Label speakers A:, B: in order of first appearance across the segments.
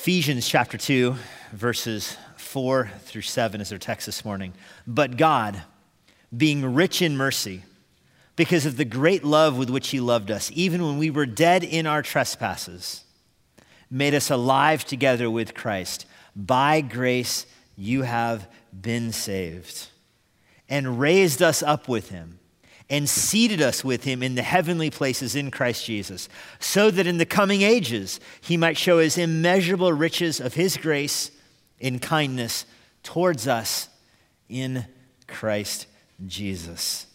A: Ephesians chapter 2, verses 4 through 7 is our text this morning. But God, being rich in mercy, because of the great love with which He loved us, even when we were dead in our trespasses, made us alive together with Christ. By grace you have been saved, and raised us up with Him and seated us with him in the heavenly places in Christ Jesus, so that in the coming ages he might show his immeasurable riches of his grace in kindness towards us in Christ Jesus.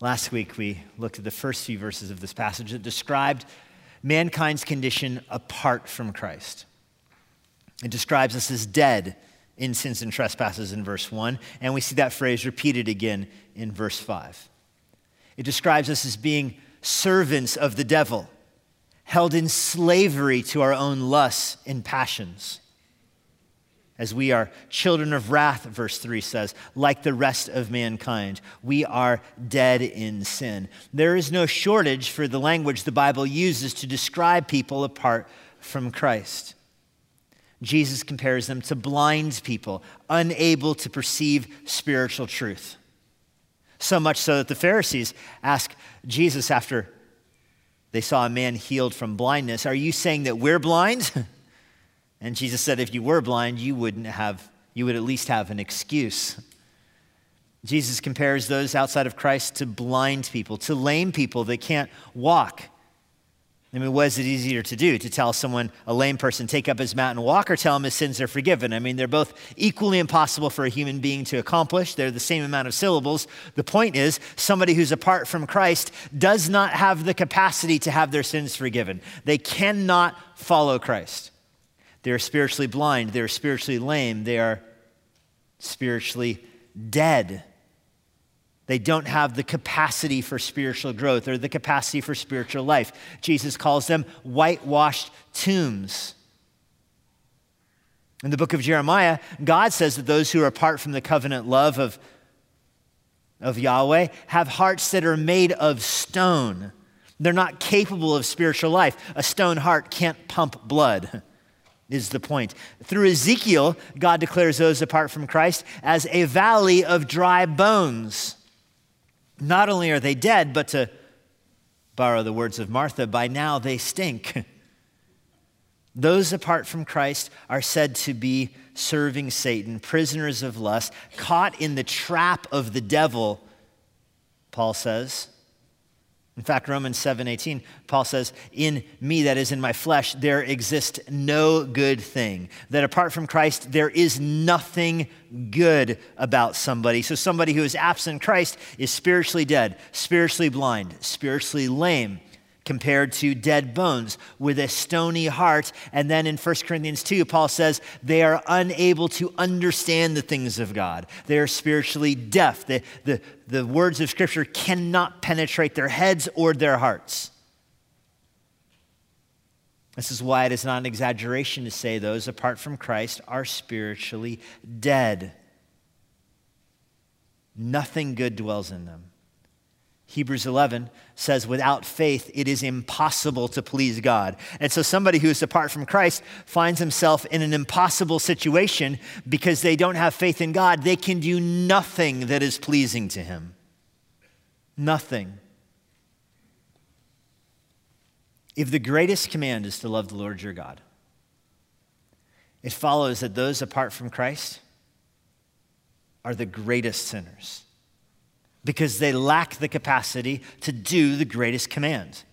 A: Last week we looked at the first few verses of this passage that described mankind's condition apart from Christ. It describes us as dead in sins and trespasses in verse 1, and we see that phrase repeated again in verse 5. It describes us as being servants of the devil, held in slavery to our own lusts and passions. As we are children of wrath, verse 3 says, like the rest of mankind, we are dead in sin. There is no shortage for the language the Bible uses to describe people apart from Christ. Jesus compares them to blind people, unable to perceive spiritual truth. So much so that the Pharisees ask Jesus after they saw a man healed from blindness, Are you saying that we're blind? And Jesus said, If you were blind, you wouldn't have, you would at least have an excuse. Jesus compares those outside of Christ to blind people, to lame people that can't walk. I mean, what is it easier to do? To tell someone, a lame person, take up his mat and walk, or tell him his sins are forgiven? I mean, they're both equally impossible for a human being to accomplish. They're the same amount of syllables. The point is, somebody who's apart from Christ does not have the capacity to have their sins forgiven. They cannot follow Christ. They're spiritually blind, they're spiritually lame, they are spiritually dead. They don't have the capacity for spiritual growth or the capacity for spiritual life. Jesus calls them whitewashed tombs. In the book of Jeremiah, God says that those who are apart from the covenant love of, of Yahweh have hearts that are made of stone. They're not capable of spiritual life. A stone heart can't pump blood, is the point. Through Ezekiel, God declares those apart from Christ as a valley of dry bones. Not only are they dead, but to borrow the words of Martha, by now they stink. Those apart from Christ are said to be serving Satan, prisoners of lust, caught in the trap of the devil, Paul says. In fact, Romans 7:18, Paul says, "In me that is in my flesh there exists no good thing. That apart from Christ there is nothing good about somebody." So somebody who is absent Christ is spiritually dead, spiritually blind, spiritually lame compared to dead bones with a stony heart. And then in 1 Corinthians 2, Paul says they are unable to understand the things of God. They are spiritually deaf. The, the, the words of Scripture cannot penetrate their heads or their hearts. This is why it is not an exaggeration to say those apart from Christ are spiritually dead. Nothing good dwells in them. Hebrews 11 says, without faith, it is impossible to please God. And so, somebody who is apart from Christ finds himself in an impossible situation because they don't have faith in God. They can do nothing that is pleasing to Him. Nothing. If the greatest command is to love the Lord your God, it follows that those apart from Christ are the greatest sinners because they lack the capacity to do the greatest command.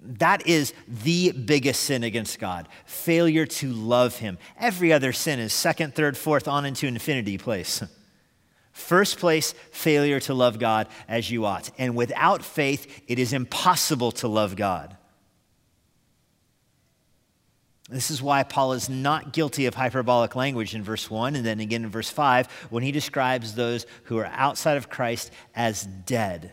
A: That is the biggest sin against God failure to love Him. Every other sin is second, third, fourth, on into infinity place. First place, failure to love God as you ought. And without faith, it is impossible to love God. This is why Paul is not guilty of hyperbolic language in verse 1 and then again in verse 5 when he describes those who are outside of Christ as dead.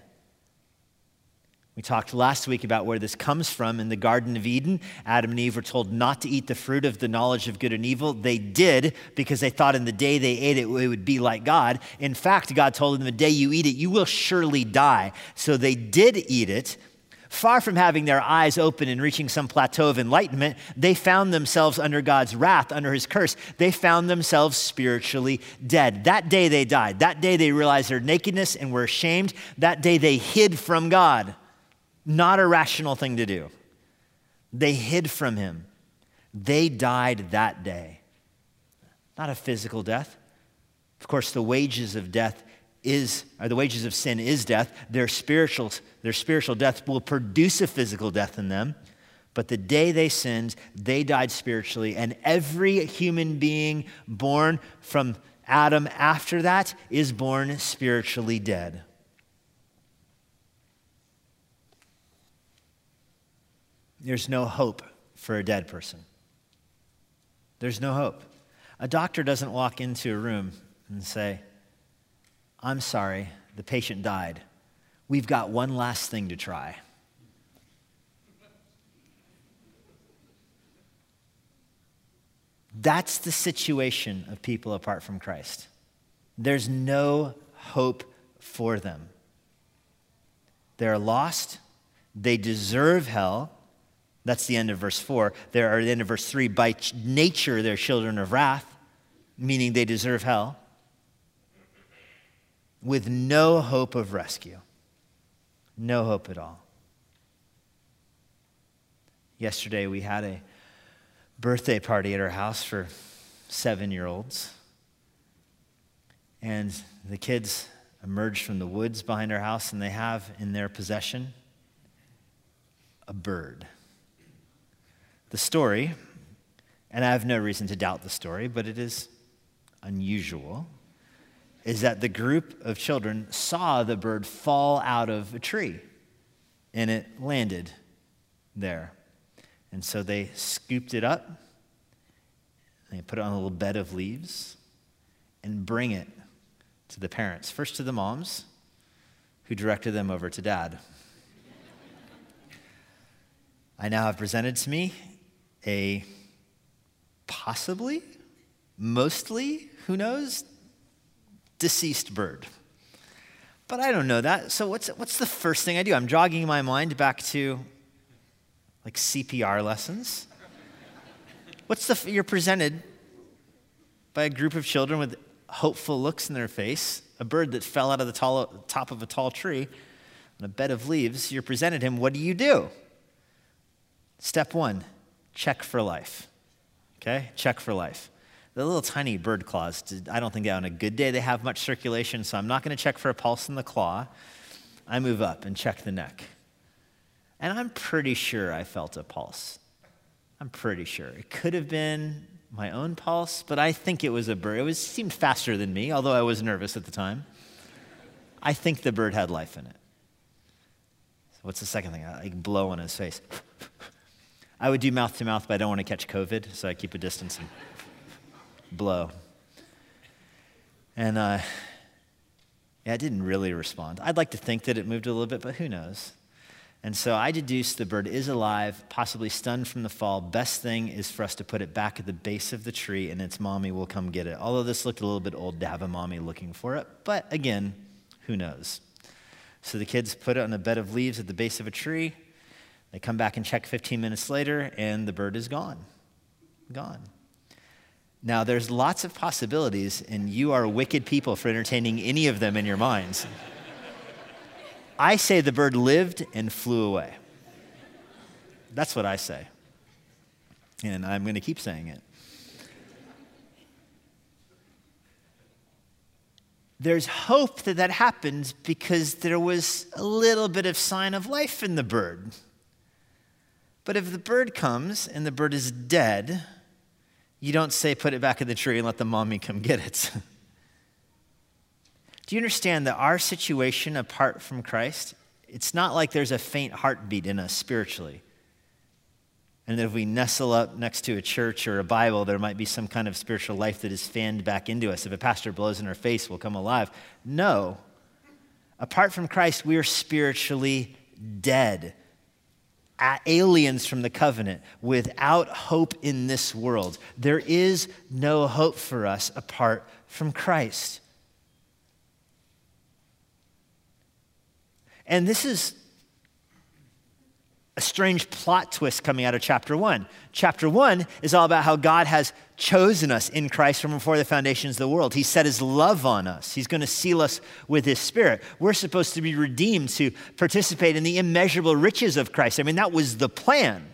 A: We talked last week about where this comes from in the Garden of Eden. Adam and Eve were told not to eat the fruit of the knowledge of good and evil. They did because they thought in the day they ate it, it would be like God. In fact, God told them, the day you eat it, you will surely die. So they did eat it Far from having their eyes open and reaching some plateau of enlightenment, they found themselves under God's wrath, under his curse. They found themselves spiritually dead. That day they died. That day they realized their nakedness and were ashamed. That day they hid from God. Not a rational thing to do. They hid from him. They died that day. Not a physical death. Of course, the wages of death is, or the wages of sin is death. Their spiritual, their spiritual death will produce a physical death in them. But the day they sinned, they died spiritually. And every human being born from Adam after that is born spiritually dead. There's no hope for a dead person. There's no hope. A doctor doesn't walk into a room and say, I'm sorry, the patient died. We've got one last thing to try. That's the situation of people apart from Christ. There's no hope for them. They're lost. They deserve hell. That's the end of verse 4. There are the end of verse 3. By nature, they're children of wrath, meaning they deserve hell with no hope of rescue. No hope at all. Yesterday, we had a birthday party at our house for seven year olds. And the kids emerged from the woods behind our house, and they have in their possession a bird. The story, and I have no reason to doubt the story, but it is unusual is that the group of children saw the bird fall out of a tree and it landed there. And so they scooped it up, they put it on a little bed of leaves, and bring it to the parents. First to the moms, who directed them over to dad. I now have presented to me a possibly, mostly, who knows, deceased bird. But I don't know that. So what's, what's the first thing I do? I'm jogging my mind back to like CPR lessons. What's the, you're presented by a group of children with hopeful looks in their face, a bird that fell out of the tall, top of a tall tree on a bed of leaves. You're presented him. What do you do? Step one, check for life. Okay? Check for life. The little tiny bird claws, I don't think on a good day they have much circulation, so I'm not going to check for a pulse in the claw. I move up and check the neck. And I'm pretty sure I felt a pulse. I'm pretty sure. It could have been my own pulse, but I think it was a bird. It was, seemed faster than me, although I was nervous at the time. I think the bird had life in it. So what's the second thing? I like blow on his face. I would do mouth to mouth, but I don't want to catch COVID, so I keep a distance and blow. And uh, yeah, it didn't really respond. I'd like to think that it moved a little bit, but who knows? And so I deduced the bird is alive, possibly stunned from the fall. Best thing is for us to put it back at the base of the tree and its mommy will come get it. Although this looked a little bit old to have a mommy looking for it, but again, who knows? So the kids put it on a bed of leaves at the base of a tree. They come back and check 15 minutes later, and the bird is gone. Gone. Now, there's lots of possibilities, and you are wicked people for entertaining any of them in your minds. I say the bird lived and flew away. That's what I say. And I'm going to keep saying it. There's hope that that happened because there was a little bit of sign of life in the bird. But if the bird comes and the bird is dead, you don't say, put it back in the tree and let the mommy come get it. Do you understand that our situation apart from Christ, it's not like there's a faint heartbeat in us spiritually. And that if we nestle up next to a church or a Bible, there might be some kind of spiritual life that is fanned back into us. If a pastor blows in our face, we'll come alive. No. Apart from Christ, we are spiritually dead aliens from the covenant, without hope in this world. There is no hope for us apart from Christ. And this is a strange plot twist coming out of chapter one. Chapter one is all about how God has chosen us in Christ from before the foundations of the world. He set his love on us, he's going to seal us with his spirit. We're supposed to be redeemed to participate in the immeasurable riches of Christ. I mean, that was the plan.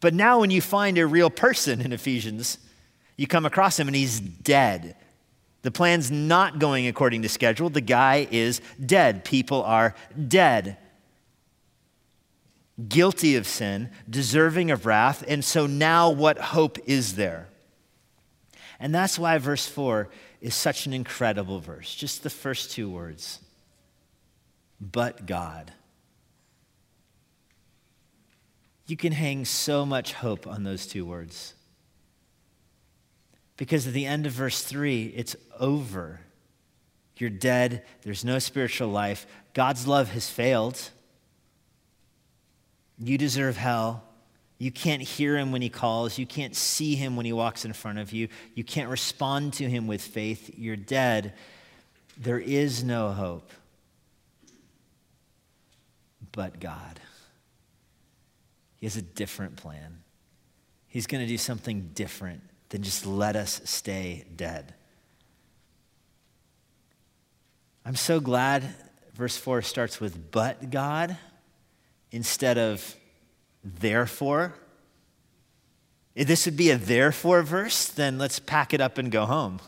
A: But now, when you find a real person in Ephesians, you come across him and he's dead. The plan's not going according to schedule. The guy is dead. People are dead guilty of sin, deserving of wrath, and so now what hope is there? And that's why verse 4 is such an incredible verse. Just the first two words. But God. You can hang so much hope on those two words. Because at the end of verse 3, it's over. You're dead. There's no spiritual life. God's love has failed. You deserve hell. You can't hear him when he calls. You can't see him when he walks in front of you. You can't respond to him with faith. You're dead. There is no hope but God. He has a different plan. He's going to do something different than just let us stay dead. I'm so glad verse 4 starts with but God instead of therefore. If this would be a therefore verse, then let's pack it up and go home.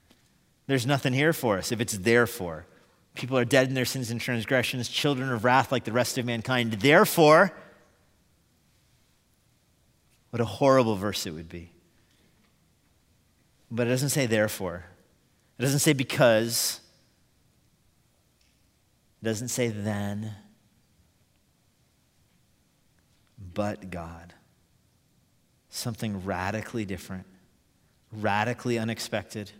A: There's nothing here for us if it's therefore. People are dead in their sins and transgressions, children of wrath like the rest of mankind. Therefore, what a horrible verse it would be. But it doesn't say therefore. It doesn't say because. It doesn't say then but God. Something radically different, radically unexpected.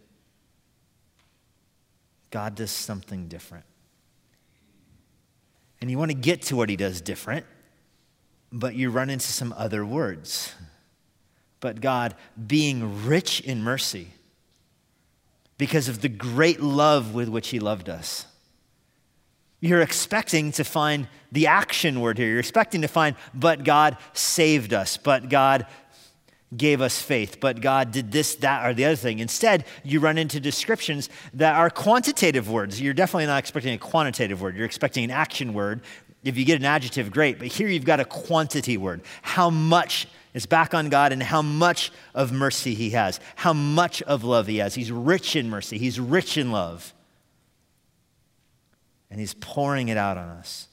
A: God does something different. And you want to get to what he does different, but you run into some other words. But God, being rich in mercy, because of the great love with which he loved us you're expecting to find the action word here. You're expecting to find, but God saved us, but God gave us faith, but God did this, that, or the other thing. Instead, you run into descriptions that are quantitative words. You're definitely not expecting a quantitative word, you're expecting an action word. If you get an adjective, great, but here you've got a quantity word. How much is back on God and how much of mercy He has, how much of love He has. He's rich in mercy, He's rich in love and He's pouring it out on us.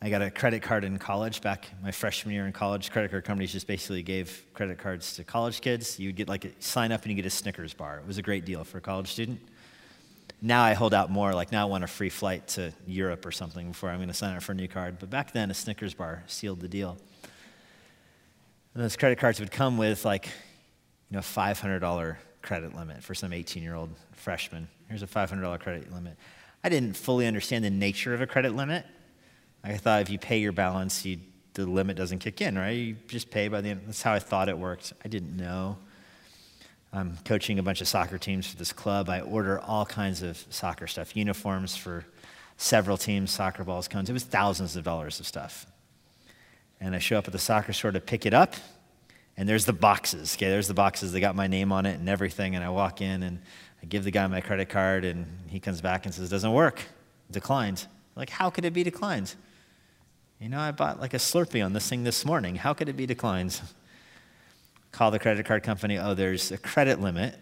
A: I got a credit card in college back my freshman year in college. Credit card companies just basically gave credit cards to college kids. You would get like a sign up and you get a Snickers bar. It was a great deal for a college student. Now I hold out more. Like now I want a free flight to Europe or something before I'm going to sign up for a new card. But back then, a Snickers bar sealed the deal. And those credit cards would come with like, you know, $500 credit limit for some 18 year old freshman. Here's a $500 credit limit. I didn't fully understand the nature of a credit limit. I thought if you pay your balance, you, the limit doesn't kick in, right? You just pay by the end. That's how I thought it worked. I didn't know. I'm coaching a bunch of soccer teams for this club. I order all kinds of soccer stuff, uniforms for several teams, soccer balls, cones. It was thousands of dollars of stuff. And I show up at the soccer store to pick it up, and there's the boxes. Okay, there's the boxes. They got my name on it and everything. And I walk in, and I give the guy my credit card, and he comes back and says, Doesn't work. Declined. Like, how could it be declined? You know, I bought like a Slurpee on this thing this morning. How could it be declined? Call the credit card company. Oh, there's a credit limit.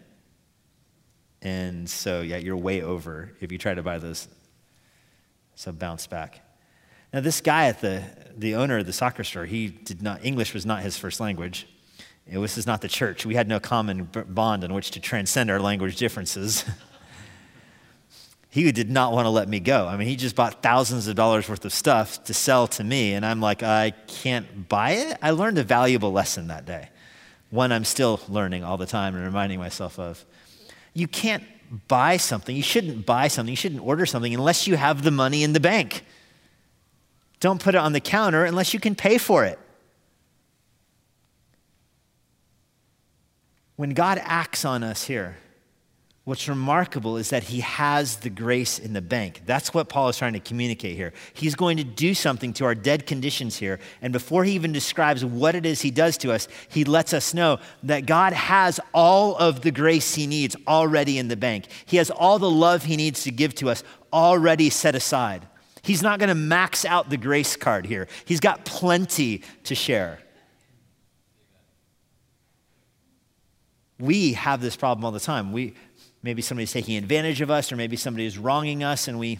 A: And so, yeah, you're way over if you try to buy those. So bounce back. Now, this guy at the, the owner of the soccer store, he did not, English was not his first language. This is not the church. We had no common bond on which to transcend our language differences. he did not want to let me go. I mean, he just bought thousands of dollars worth of stuff to sell to me, and I'm like, I can't buy it. I learned a valuable lesson that day, one I'm still learning all the time and reminding myself of. You can't buy something, you shouldn't buy something, you shouldn't order something unless you have the money in the bank. Don't put it on the counter unless you can pay for it. When God acts on us here, What's remarkable is that he has the grace in the bank. That's what Paul is trying to communicate here. He's going to do something to our dead conditions here. And before he even describes what it is he does to us, he lets us know that God has all of the grace he needs already in the bank. He has all the love he needs to give to us already set aside. He's not going to max out the grace card here, he's got plenty to share. We have this problem all the time. We, maybe somebody's taking advantage of us, or maybe somebody is wronging us, and we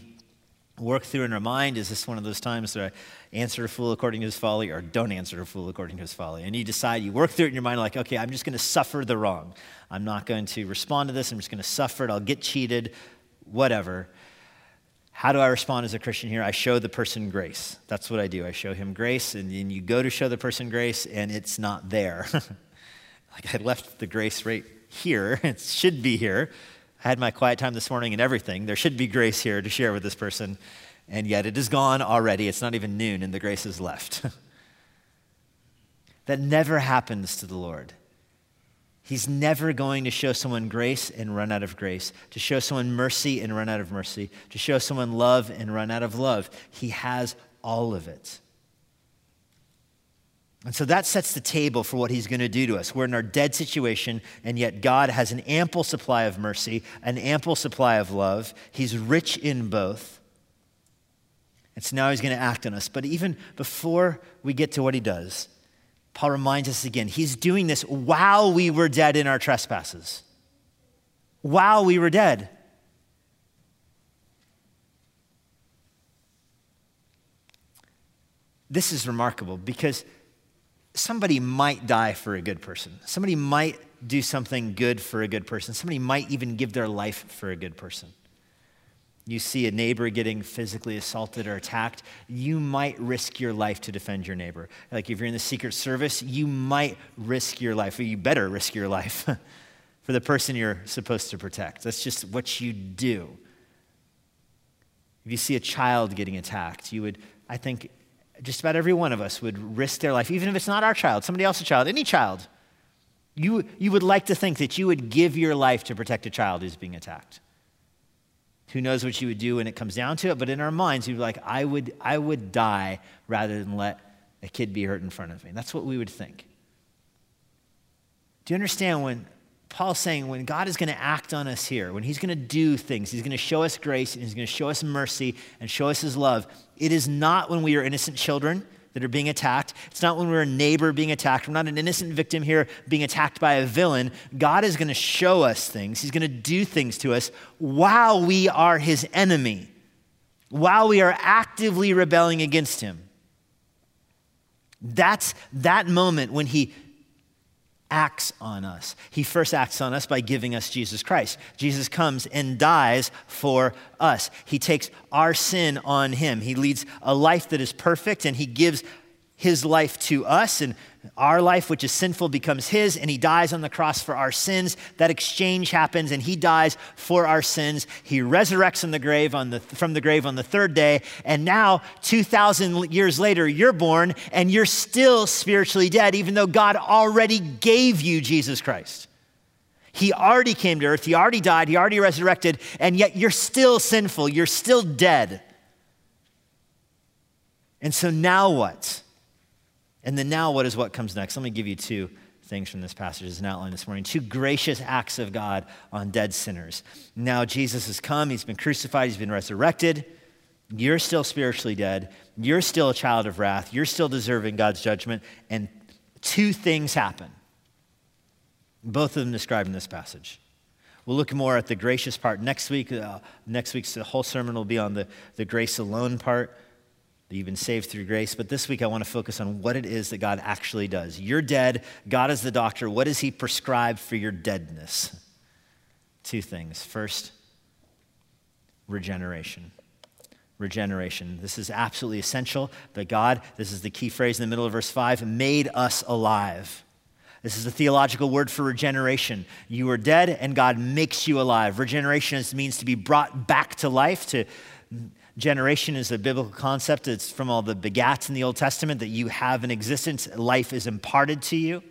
A: work through in our mind is this one of those times that I answer a fool according to his folly, or don't answer a fool according to his folly? And you decide, you work through it in your mind, like, okay, I'm just going to suffer the wrong. I'm not going to respond to this. I'm just going to suffer it. I'll get cheated, whatever. How do I respond as a Christian here? I show the person grace. That's what I do. I show him grace, and then you go to show the person grace, and it's not there. like I left the grace right here. It should be here. I had my quiet time this morning and everything. There should be grace here to share with this person, and yet it is gone already. It's not even noon, and the grace is left. that never happens to the Lord. He's never going to show someone grace and run out of grace, to show someone mercy and run out of mercy, to show someone love and run out of love. He has all of it. And so that sets the table for what he's going to do to us. We're in our dead situation, and yet God has an ample supply of mercy, an ample supply of love. He's rich in both. And so now he's going to act on us. But even before we get to what he does, Paul reminds us again he's doing this while we were dead in our trespasses. While we were dead. This is remarkable because somebody might die for a good person. Somebody might do something good for a good person. Somebody might even give their life for a good person. You see a neighbor getting physically assaulted or attacked, you might risk your life to defend your neighbor. Like if you're in the Secret Service, you might risk your life, or you better risk your life for the person you're supposed to protect. That's just what you do. If you see a child getting attacked, you would, I think, just about every one of us would risk their life, even if it's not our child, somebody else's child, any child. You, you would like to think that you would give your life to protect a child who's being attacked. Who knows what you would do when it comes down to it? But in our minds, you'd be like, I would, I would die rather than let a kid be hurt in front of me. That's what we would think. Do you understand when Paul's saying when God is going to act on us here, when he's going to do things, he's going to show us grace and he's going to show us mercy and show us his love, it is not when we are innocent children that are being attacked. It's not when we're a neighbor being attacked. We're not an innocent victim here being attacked by a villain. God is going to show us things, he's going to do things to us while we are his enemy, while we are actively rebelling against him. That's that moment when he acts on us. He first acts on us by giving us Jesus Christ. Jesus comes and dies for us. He takes our sin on him. He leads a life that is perfect and he gives his life to us and our life, which is sinful, becomes his, and he dies on the cross for our sins. That exchange happens, and he dies for our sins. He resurrects from the grave on the, from the grave on the third day, and now, 2,000 years later, you're born, and you're still spiritually dead, even though God already gave you Jesus Christ. He already came to earth, he already died, he already resurrected, and yet you're still sinful, you're still dead. And so now what? And then now, what is what comes next? Let me give you two things from this passage as an outline this morning. Two gracious acts of God on dead sinners. Now, Jesus has come, he's been crucified, he's been resurrected. You're still spiritually dead. You're still a child of wrath. You're still deserving God's judgment. And two things happen. Both of them described in this passage. We'll look more at the gracious part next week. Uh, next week's whole sermon will be on the, the grace alone part that you've been saved through grace. But this week, I want to focus on what it is that God actually does. You're dead. God is the doctor. What does He prescribe for your deadness? Two things. First, regeneration. Regeneration. This is absolutely essential that God, this is the key phrase in the middle of verse 5, made us alive. This is a theological word for regeneration. You are dead and God makes you alive. Regeneration means to be brought back to life, to Generation is a biblical concept. It's from all the begats in the Old Testament that you have an existence, life is imparted to you.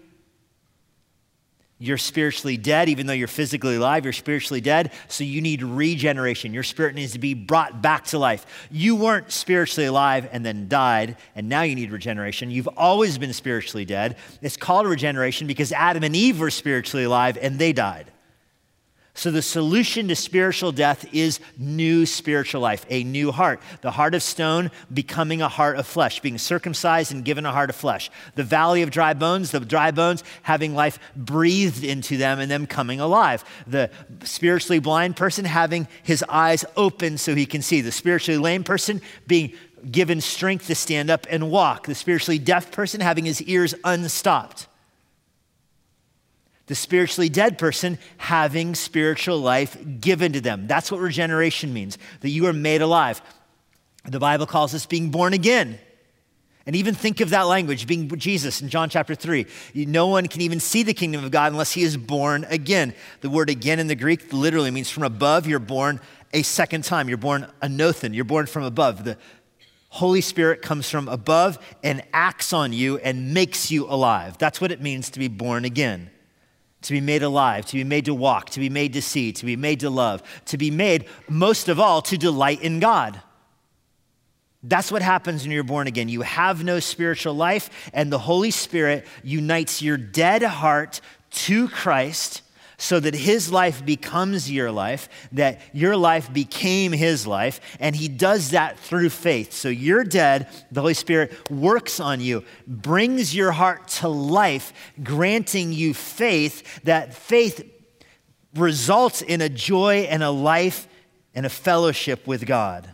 A: You're spiritually dead, even though you're physically alive, you're spiritually dead. So you need regeneration. Your spirit needs to be brought back to life. You weren't spiritually alive and then died, and now you need regeneration. You've always been spiritually dead. It's called regeneration because Adam and Eve were spiritually alive and they died. So, the solution to spiritual death is new spiritual life, a new heart. The heart of stone becoming a heart of flesh, being circumcised and given a heart of flesh. The valley of dry bones, the dry bones having life breathed into them and them coming alive. The spiritually blind person having his eyes open so he can see. The spiritually lame person being given strength to stand up and walk. The spiritually deaf person having his ears unstopped the spiritually dead person having spiritual life given to them. That's what regeneration means, that you are made alive. The Bible calls this being born again. And even think of that language, being Jesus in John chapter 3. No one can even see the kingdom of God unless he is born again. The word again in the Greek literally means from above, you're born a second time. You're born anothen, you're born from above. The Holy Spirit comes from above and acts on you and makes you alive. That's what it means to be born again to be made alive, to be made to walk, to be made to see, to be made to love, to be made, most of all, to delight in God. That's what happens when you're born again. You have no spiritual life, and the Holy Spirit unites your dead heart to Christ so that his life becomes your life, that your life became his life, and he does that through faith. So you're dead, the Holy Spirit works on you, brings your heart to life, granting you faith. That faith results in a joy and a life and a fellowship with God.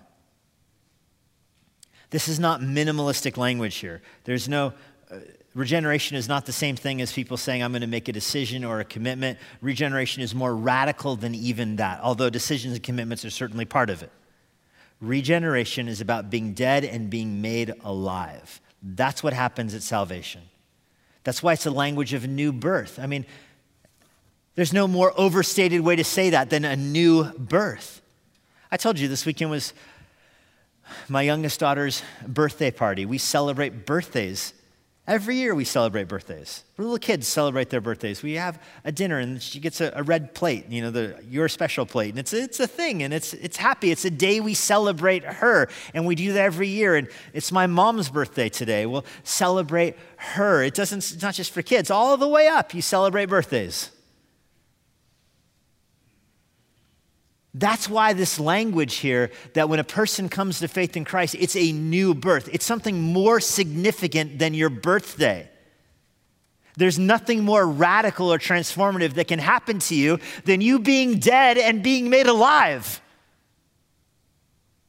A: This is not minimalistic language here. There's no uh, Regeneration is not the same thing as people saying, I'm going to make a decision or a commitment. Regeneration is more radical than even that, although decisions and commitments are certainly part of it. Regeneration is about being dead and being made alive. That's what happens at salvation. That's why it's a language of new birth. I mean, there's no more overstated way to say that than a new birth. I told you this weekend was my youngest daughter's birthday party. We celebrate birthdays Every year we celebrate birthdays. Little kids celebrate their birthdays. We have a dinner and she gets a, a, red plate, you know, the, your special plate. And it's, it's a thing and it's, it's happy. It's a day we celebrate her. And we do that every year. And it's my mom's birthday today. We'll celebrate her. It doesn't, it's not just for kids, all the way up, you celebrate birthdays. That's why this language here, that when a person comes to faith in Christ, it's a new birth. It's something more significant than your birthday. There's nothing more radical or transformative that can happen to you than you being dead and being made alive.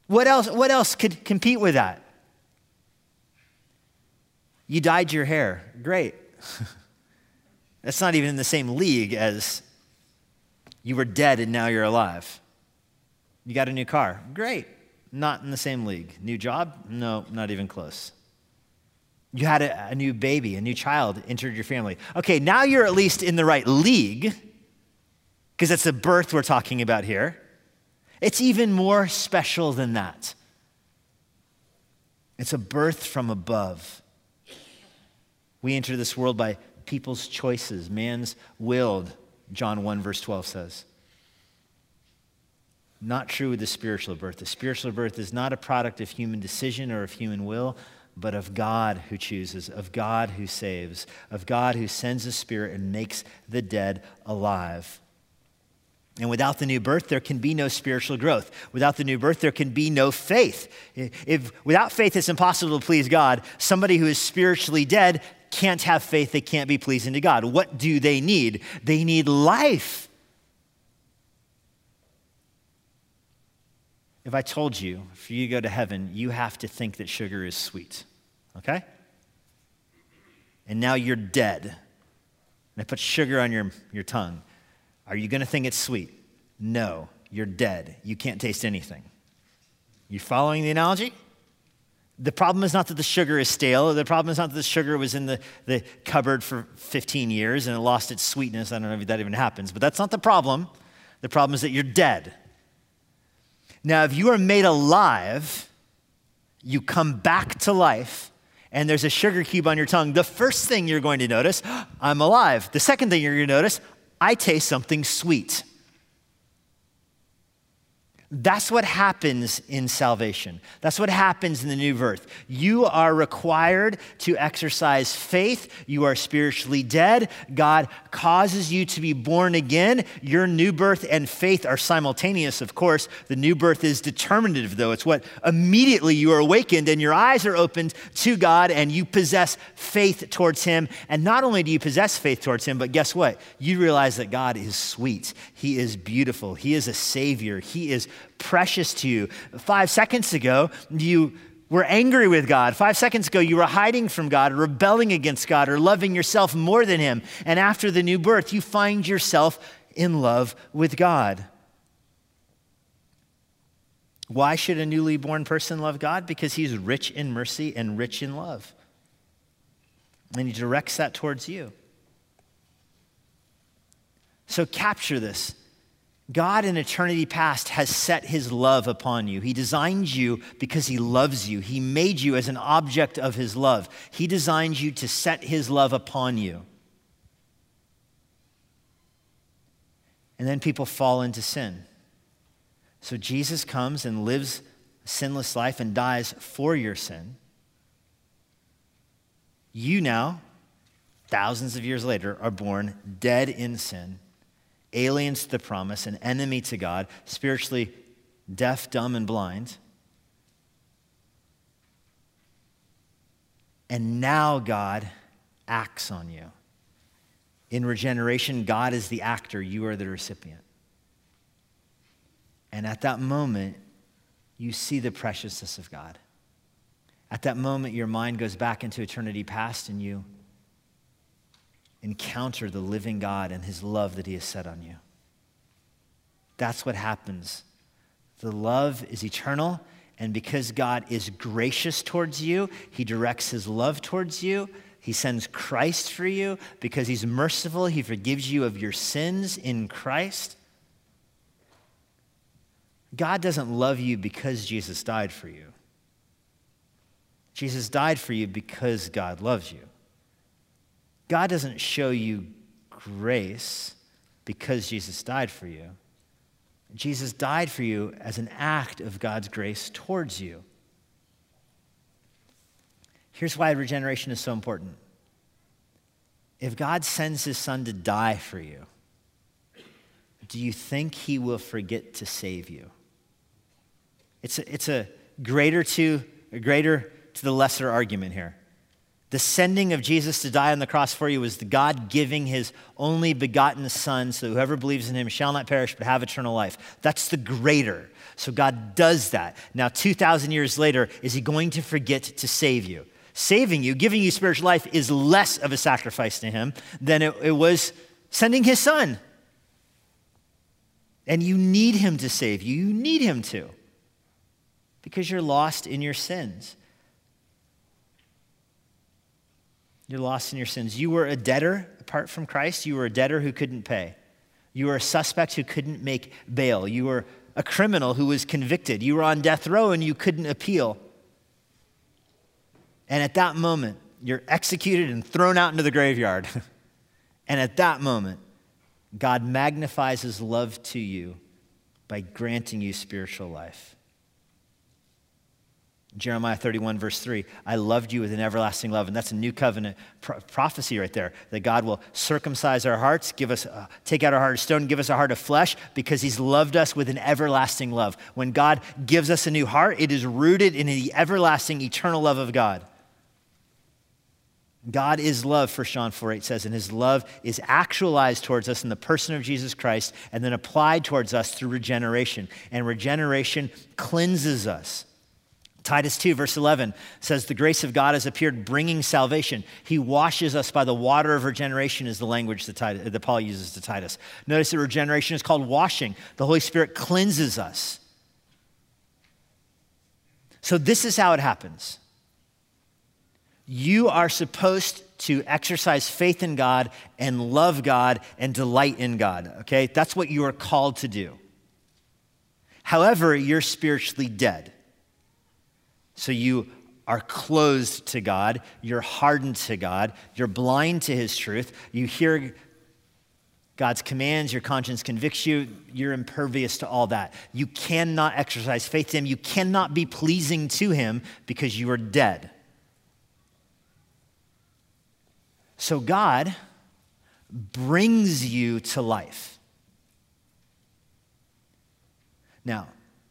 A: What else, what else could compete with that? You dyed your hair. Great. That's not even in the same league as you were dead and now you're alive. You got a new car. Great. Not in the same league. New job? No, not even close. You had a, a, new baby, a new child entered your family. Okay, now you're at least in the right league, because it's a birth we're talking about here. It's even more special than that. It's a birth from above. We enter this world by people's choices, man's willed, John 1, verse 12 says. Not true with the spiritual birth. The spiritual birth is not a product of human decision or of human will, but of God who chooses, of God who saves, of God who sends the Spirit and makes the dead alive. And without the new birth, there can be no spiritual growth. Without the new birth, there can be no faith. If without faith, it's impossible to please God. Somebody who is spiritually dead can't have faith. They can't be pleasing to God. What do they need? They need life. If I told you, for you to go to heaven, you have to think that sugar is sweet, okay? And now you're dead, and I put sugar on your, your tongue, are you going to think it's sweet? No, you're dead. You can't taste anything. You following the analogy? The problem is not that the sugar is stale. The problem is not that the sugar was in the, the cupboard for 15 years and it lost its sweetness. I don't know if that even happens, but that's not the problem. The problem is that you're dead. Now, if you are made alive, you come back to life, and there's a sugar cube on your tongue, the first thing you're going to notice, I'm alive. The second thing you're going to notice, I taste something sweet. That's what happens in salvation. That's what happens in the new birth. You are required to exercise faith. You are spiritually dead. God causes you to be born again. Your new birth and faith are simultaneous, of course. The new birth is determinative, though. It's what immediately you are awakened and your eyes are opened to God and you possess faith towards Him. And not only do you possess faith towards Him, but guess what? You realize that God is sweet, He is beautiful, He is a Savior, He is precious to you. Five seconds ago, you were angry with God. Five seconds ago, you were hiding from God, rebelling against God, or loving yourself more than Him. And after the new birth, you find yourself in love with God. Why should a newly born person love God? Because He's rich in mercy and rich in love. And He directs that towards you. So capture this. God in eternity past has set his love upon you. He designed you because he loves you. He made you as an object of his love. He designed you to set his love upon you. And then people fall into sin. So Jesus comes and lives a sinless life and dies for your sin. You now, thousands of years later, are born dead in sin aliens to the promise, an enemy to God, spiritually deaf, dumb, and blind. And now God acts on you. In regeneration, God is the actor, you are the recipient. And at that moment, you see the preciousness of God. At that moment, your mind goes back into eternity past and you encounter the living God and his love that he has set on you. That's what happens. The love is eternal, and because God is gracious towards you, he directs his love towards you. He sends Christ for you. Because he's merciful, he forgives you of your sins in Christ. God doesn't love you because Jesus died for you. Jesus died for you because God loves you. God doesn't show you grace because Jesus died for you. Jesus died for you as an act of God's grace towards you. Here's why regeneration is so important. If God sends his son to die for you, do you think he will forget to save you? It's a, it's a greater to a greater to the lesser argument here. The sending of Jesus to die on the cross for you was the God giving his only begotten Son so that whoever believes in him shall not perish but have eternal life. That's the greater. So God does that. Now, 2,000 years later, is he going to forget to save you? Saving you, giving you spiritual life, is less of a sacrifice to him than it, it was sending his Son. And you need him to save you. You need him to because you're lost in your sins. You're lost in your sins. You were a debtor apart from Christ. You were a debtor who couldn't pay. You were a suspect who couldn't make bail. You were a criminal who was convicted. You were on death row and you couldn't appeal. And at that moment, you're executed and thrown out into the graveyard. and at that moment, God magnifies his love to you by granting you spiritual life. Jeremiah 31, verse 3, I loved you with an everlasting love. And that's a new covenant pro- prophecy right there that God will circumcise our hearts, give us, uh, take out our heart of stone, give us a heart of flesh because he's loved us with an everlasting love. When God gives us a new heart, it is rooted in the everlasting, eternal love of God. God is love, 1 John 4 8 says, and his love is actualized towards us in the person of Jesus Christ and then applied towards us through regeneration. And regeneration cleanses us. Titus 2, verse 11 says, The grace of God has appeared, bringing salvation. He washes us by the water of regeneration, is the language that, Titus, that Paul uses to Titus. Notice that regeneration is called washing. The Holy Spirit cleanses us. So, this is how it happens. You are supposed to exercise faith in God and love God and delight in God, okay? That's what you are called to do. However, you're spiritually dead. So you are closed to God, you're hardened to God, you're blind to His truth, you hear God's commands, your conscience convicts you, you're impervious to all that. You cannot exercise faith in Him, you cannot be pleasing to Him because you are dead. So God brings you to life. Now,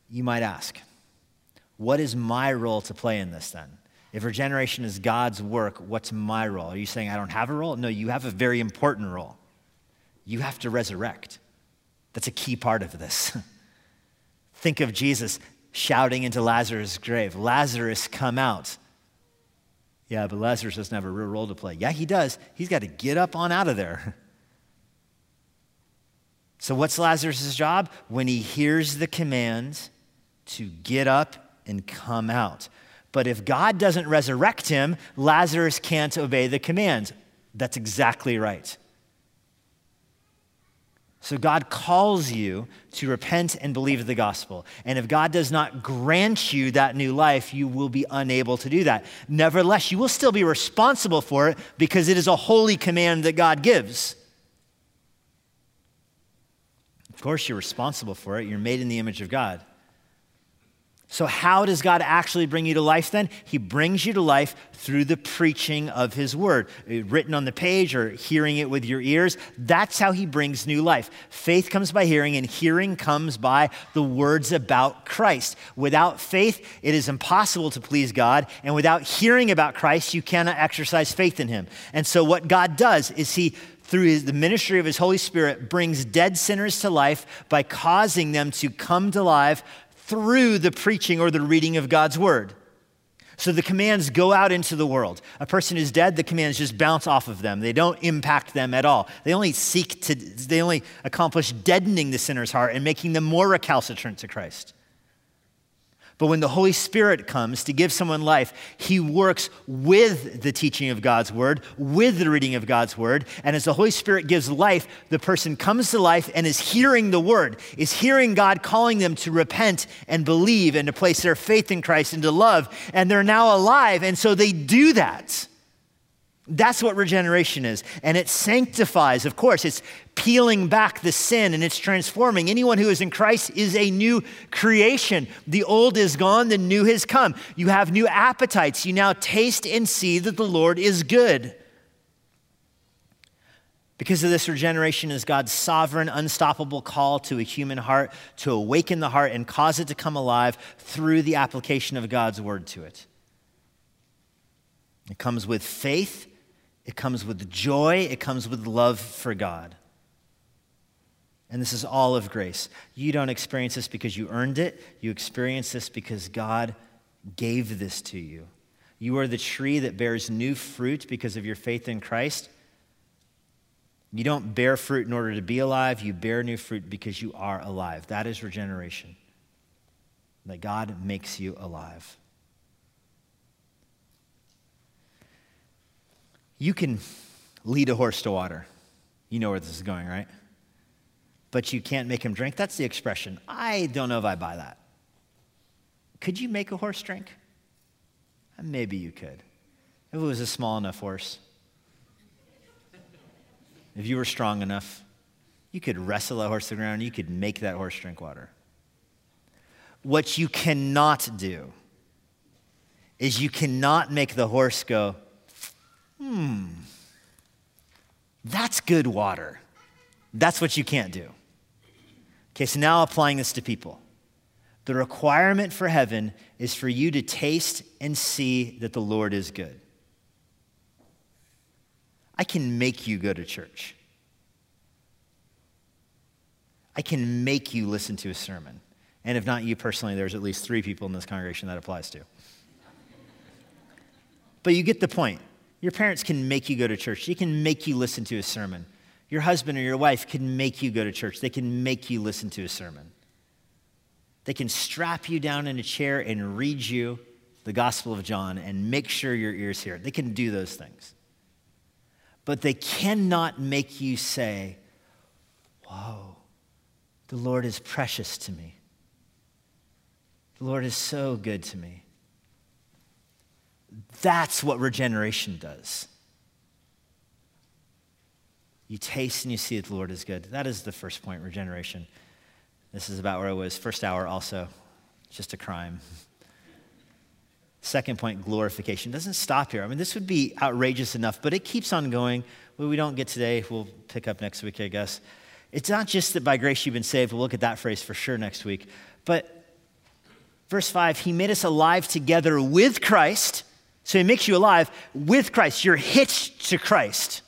A: you might ask, what is my role to play in this then? If regeneration is God's work, what's my role? Are you saying I don't have a role? No, you have a very important role. You have to resurrect. That's a key part of this. Think of Jesus shouting into Lazarus' grave Lazarus, come out. Yeah, but Lazarus doesn't have a real role to play. Yeah, he does. He's got to get up on out of there. So, what's Lazarus' job? When he hears the command to get up and come out. But if God doesn't resurrect him, Lazarus can't obey the command. That's exactly right. So God calls you to repent and believe the gospel. And if God does not grant you that new life, you will be unable to do that. Nevertheless, you will still be responsible for it because it is a holy command that God gives. Of course, you're responsible for it. You're made in the image of God. So, how does God actually bring you to life then? He brings you to life through the preaching of His Word, uh, written on the page or hearing it with your ears. That's how He brings new life. Faith comes by hearing, and hearing comes by the words about Christ. Without faith, it is impossible to please God, and without hearing about Christ, you cannot exercise faith in Him. And so, what God does is He through his, the ministry of his Holy Spirit, brings dead sinners to life by causing them to come to life through the preaching or the reading of God's word. So the commands go out into the world. A person is dead, the commands just bounce off of them. They don't impact them at all. They only seek to, they only accomplish deadening the sinner's heart and making them more recalcitrant to Christ. But when the Holy Spirit comes to give someone life, he works with the teaching of God's word, with the reading of God's word. And as the Holy Spirit gives life, the person comes to life and is hearing the word, is hearing God calling them to repent and believe and to place their faith in Christ and to love. And they're now alive. And so they do that. That's what regeneration is. And it sanctifies, of course, it's peeling back the sin and it's transforming. Anyone who is in Christ is a new creation. The old is gone, the new has come. You have new appetites. You now taste and see that the Lord is good. Because of this, regeneration is God's sovereign, unstoppable call to a human heart to awaken the heart and cause it to come alive through the application of God's word to it. It comes with faith it comes with joy, it comes with love for God. And this is all of grace. You don't experience this because you earned it, you experience this because God gave this to you. You are the tree that bears new fruit because of your faith in Christ. You don't bear fruit in order to be alive, you bear new fruit because you are alive. That is regeneration. That God makes you alive. You can lead a horse to water. You know where this is going, right? But you can't make him drink. That's the expression. I don't know if I buy that. Could you make a horse drink? Uh, maybe you could. If it was a small enough horse. If you were strong enough, you could wrestle that horse to the ground, you could make that horse drink water. What you cannot do is you cannot make the horse go, hmm, that's good water. That's what you can't do. Okay, so now applying this to people. The requirement for heaven is for you to taste and see that the Lord is good. I can make you go to church. I can make you listen to a sermon. And if not you personally, there's at least three people in this congregation that applies to. But you get the point. Your parents can make you go to church, they can make you listen to a sermon. Your husband or your wife can make you go to church, they can make you listen to a sermon. They can strap you down in a chair and read you the Gospel of John and make sure your ears hear it. They can do those things. But they cannot make you say, Whoa, the Lord is precious to me. The Lord is so good to me. That's what regeneration does. You taste and you see that the Lord is good. That is the first point, regeneration. This is about where I was. First hour, also, just a crime. Second point, glorification. It doesn't stop here. I mean, this would be outrageous enough, but it keeps on going. What we don't get today, we'll pick up next week, I guess. It's not just that by grace you've been saved. We'll look at that phrase for sure next week. But verse 5, he made us alive together with Christ. So he makes you alive with Christ. You're hitched to Christ.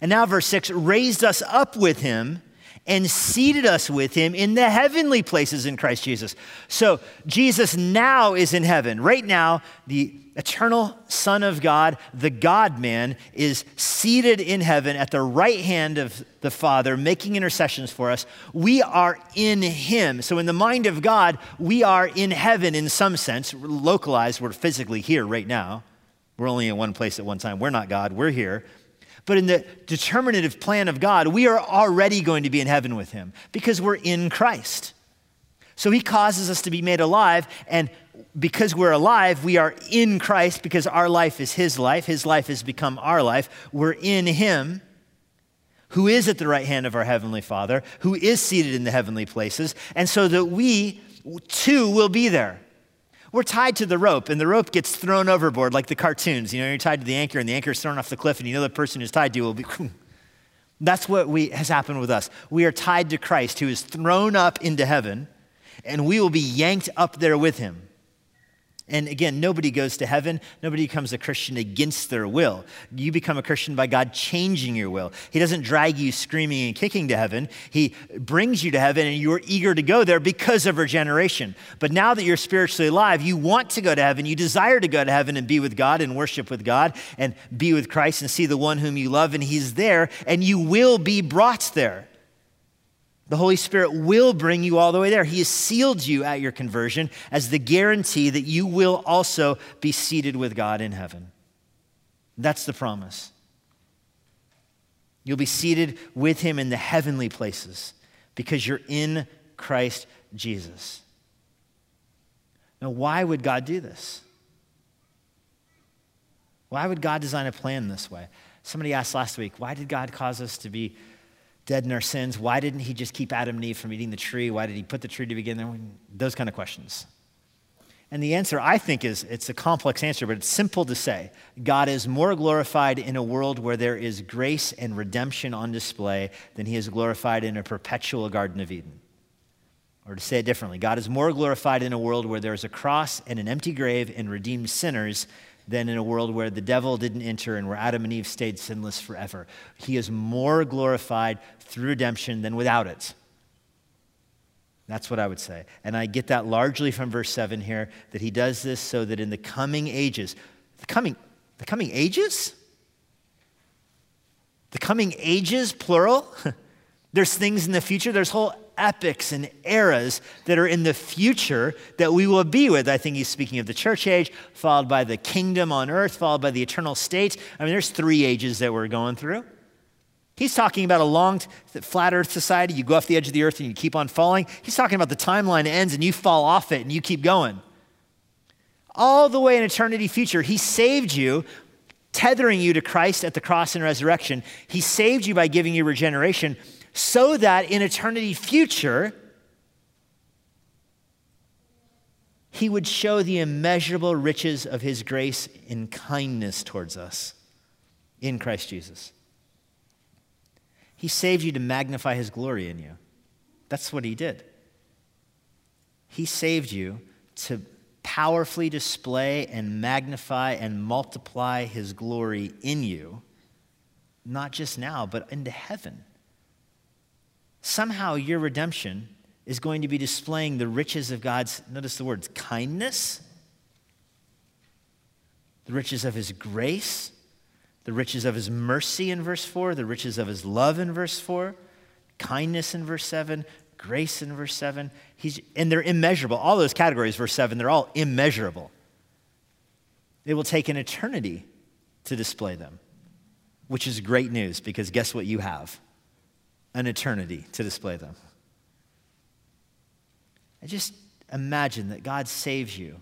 A: And now, verse 6 raised us up with him and seated us with him in the heavenly places in Christ Jesus. So Jesus now is in heaven. Right now, the eternal Son of God, the God man, is seated in heaven at the right hand of the Father, making intercessions for us. We are in him. So, in the mind of God, we are in heaven in some sense, localized, we're physically here right now. We're only in one place at one time. We're not God, we're here. But in the determinative plan of God, we are already going to be in heaven with him because we're in Christ. So he causes us to be made alive, and because we're alive, we are in Christ because our life is his life. His life has become our life. We're in him who is at the right hand of our heavenly Father, who is seated in the heavenly places, and so that we too will be there we're tied to the rope, and the rope gets thrown overboard like the cartoons. You know, you're tied to the anchor, and the anchor is thrown off the cliff, and you know the person who's tied to you will be. That's what we, has happened with us. We are tied to Christ, who is thrown up into heaven, and we will be yanked up there with him. And again, nobody goes to heaven. Nobody becomes a Christian against their will. You become a Christian by God changing your will. He doesn't drag you screaming and kicking to heaven. He brings you to heaven and you're eager to go there because of regeneration. But now that you're spiritually alive, you want to go to heaven. You desire to go to heaven and be with God and worship with God and be with Christ and see the one whom you love, and He's there, and you will be brought there. The Holy Spirit will bring you all the way there. He has sealed you at your conversion as the guarantee that you will also be seated with God in heaven. That's the promise. You'll be seated with Him in the heavenly places because you're in Christ Jesus. Now, why would God do this? Why would God design a plan this way? Somebody asked last week, why did God cause us to be dead in our sins. Why didn't he just keep Adam and Eve from eating the tree? Why did he put the tree to begin there? Those kind of questions. And the answer, I think, is it's a complex answer, but it's simple to say. God is more glorified in a world where there is grace and redemption on display than he is glorified in a perpetual Garden of Eden. Or to say it differently, God is more glorified in a world where there's a cross and an empty grave and redeemed sinners than in a world where the devil didn't enter and where Adam and Eve stayed sinless forever. He is more glorified through redemption than without it. That's what I would say. And I get that largely from verse 7 here that he does this so that in the coming ages, the coming, the coming ages? The coming ages, plural? There's things in the future, there's whole epics and eras that are in the future that we will be with. I think he's speaking of the church age, followed by the kingdom on earth, followed by the eternal state. I mean, there's three ages that we're going through. He's talking about a long, flat earth society. You go off the edge of the earth and you keep on falling. He's talking about the timeline ends and you fall off it and you keep going. All the way in eternity future, he saved you tethering you to Christ at the cross and resurrection. He saved you by giving you regeneration so that in eternity future, he would show the immeasurable riches of his grace and kindness towards us in Christ Jesus. He saved you to magnify his glory in you. That's what he did. He saved you to powerfully display and magnify and multiply his glory in you, not just now, but into heaven somehow your redemption is going to be displaying the riches of God's, notice the words, kindness, the riches of his grace, the riches of his mercy in verse 4, the riches of his love in verse 4, kindness in verse 7, grace in verse 7. He's, and they're immeasurable. All those categories, verse 7, they're all immeasurable. It will take an eternity to display them, which is great news because guess what you have? An eternity to display them. I just imagine that God saves you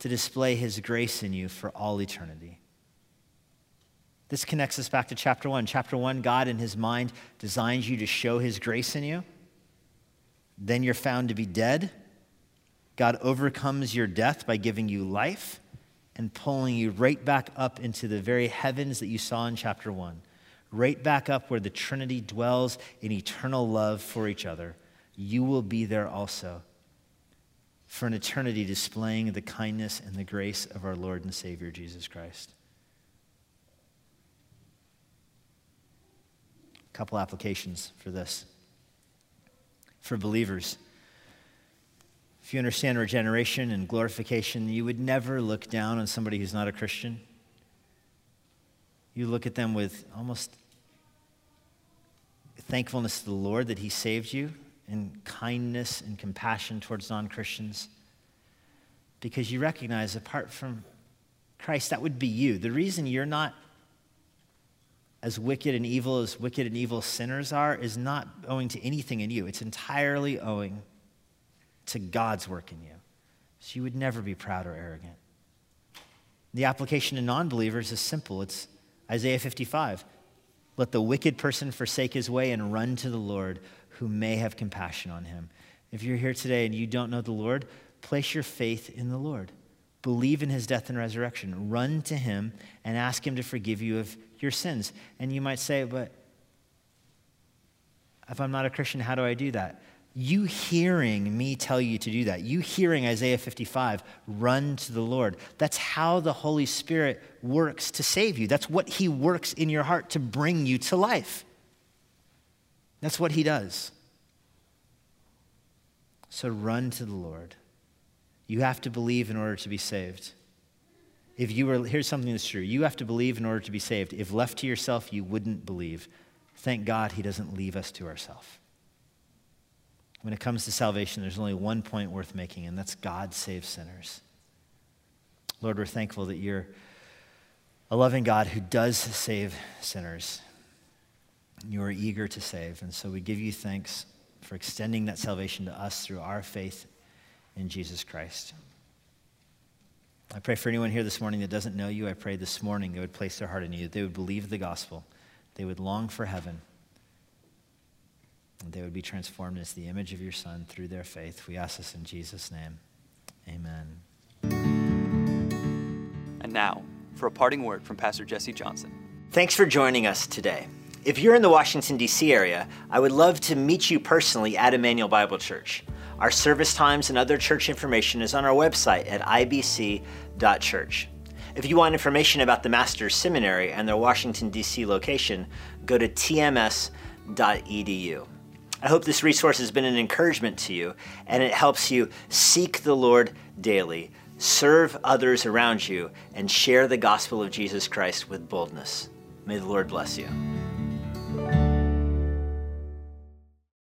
A: to display his grace in you for all eternity. This connects us back to chapter one. Chapter one, God in his mind designs you to show his grace in you. Then you're found to be dead. God overcomes your death by giving you life and pulling you right back up into the very heavens that you saw in chapter one, right back up where the Trinity dwells in eternal love for each other. You will be there also for an eternity displaying the kindness and the grace of our Lord and Savior Jesus Christ. A couple applications for this. For believers, if you understand regeneration and glorification, you would never look down on somebody who's not a Christian. You look at them with almost thankfulness to the Lord that He saved you, and kindness and compassion towards non Christians, because you recognize apart from Christ, that would be you. The reason you're not as wicked and evil as wicked and evil sinners are is not owing to anything in you, it's entirely owing to God's work in you. So you would never be proud or arrogant. The application to non believers is simple it's Isaiah 55. Let the wicked person forsake his way and run to the Lord, who may have compassion on him. If you're here today and you don't know the Lord, place your faith in the Lord. Believe in his death and resurrection. Run to him and ask him to forgive you of your sins. And you might say, but if I'm not a Christian, how do I do that? You hearing me tell you to do that, you hearing Isaiah 55, run to the Lord. That's how the Holy Spirit works to save you. That's what He works in your heart to bring you to life. That's what He does. So run to the Lord. You have to believe in order to be saved. If you were, here's something that's true you have to believe in order to be saved. If left to yourself, you wouldn't believe. Thank God He doesn't leave us to ourselves. When it comes to salvation, there's only one point worth making, and that's God saves sinners. Lord, we're thankful that you're a loving God who does save sinners. You are eager to save. And so we give you thanks for extending that salvation to us through our faith in Jesus Christ. I pray for anyone here this morning that doesn't know you. I pray this morning they would place their heart in you, they would believe the gospel, they would long for heaven they would be transformed into the image of your Son through their faith. We ask this in Jesus' name. Amen.
B: And now, for a parting word from Pastor Jesse Johnson.
A: Thanks for joining us today. If you're in the Washington, D.C. area, I would love to meet you personally at Immanuel Bible Church. Our service times and other church information is on our website at ibc.church. If you want information about the Master's Seminary and their Washington, D.C. location, go to tms.edu. I hope this resource has been an encouragement to you and it helps you seek the Lord daily, serve others around you, and share the gospel of Jesus Christ with boldness. May the Lord bless you.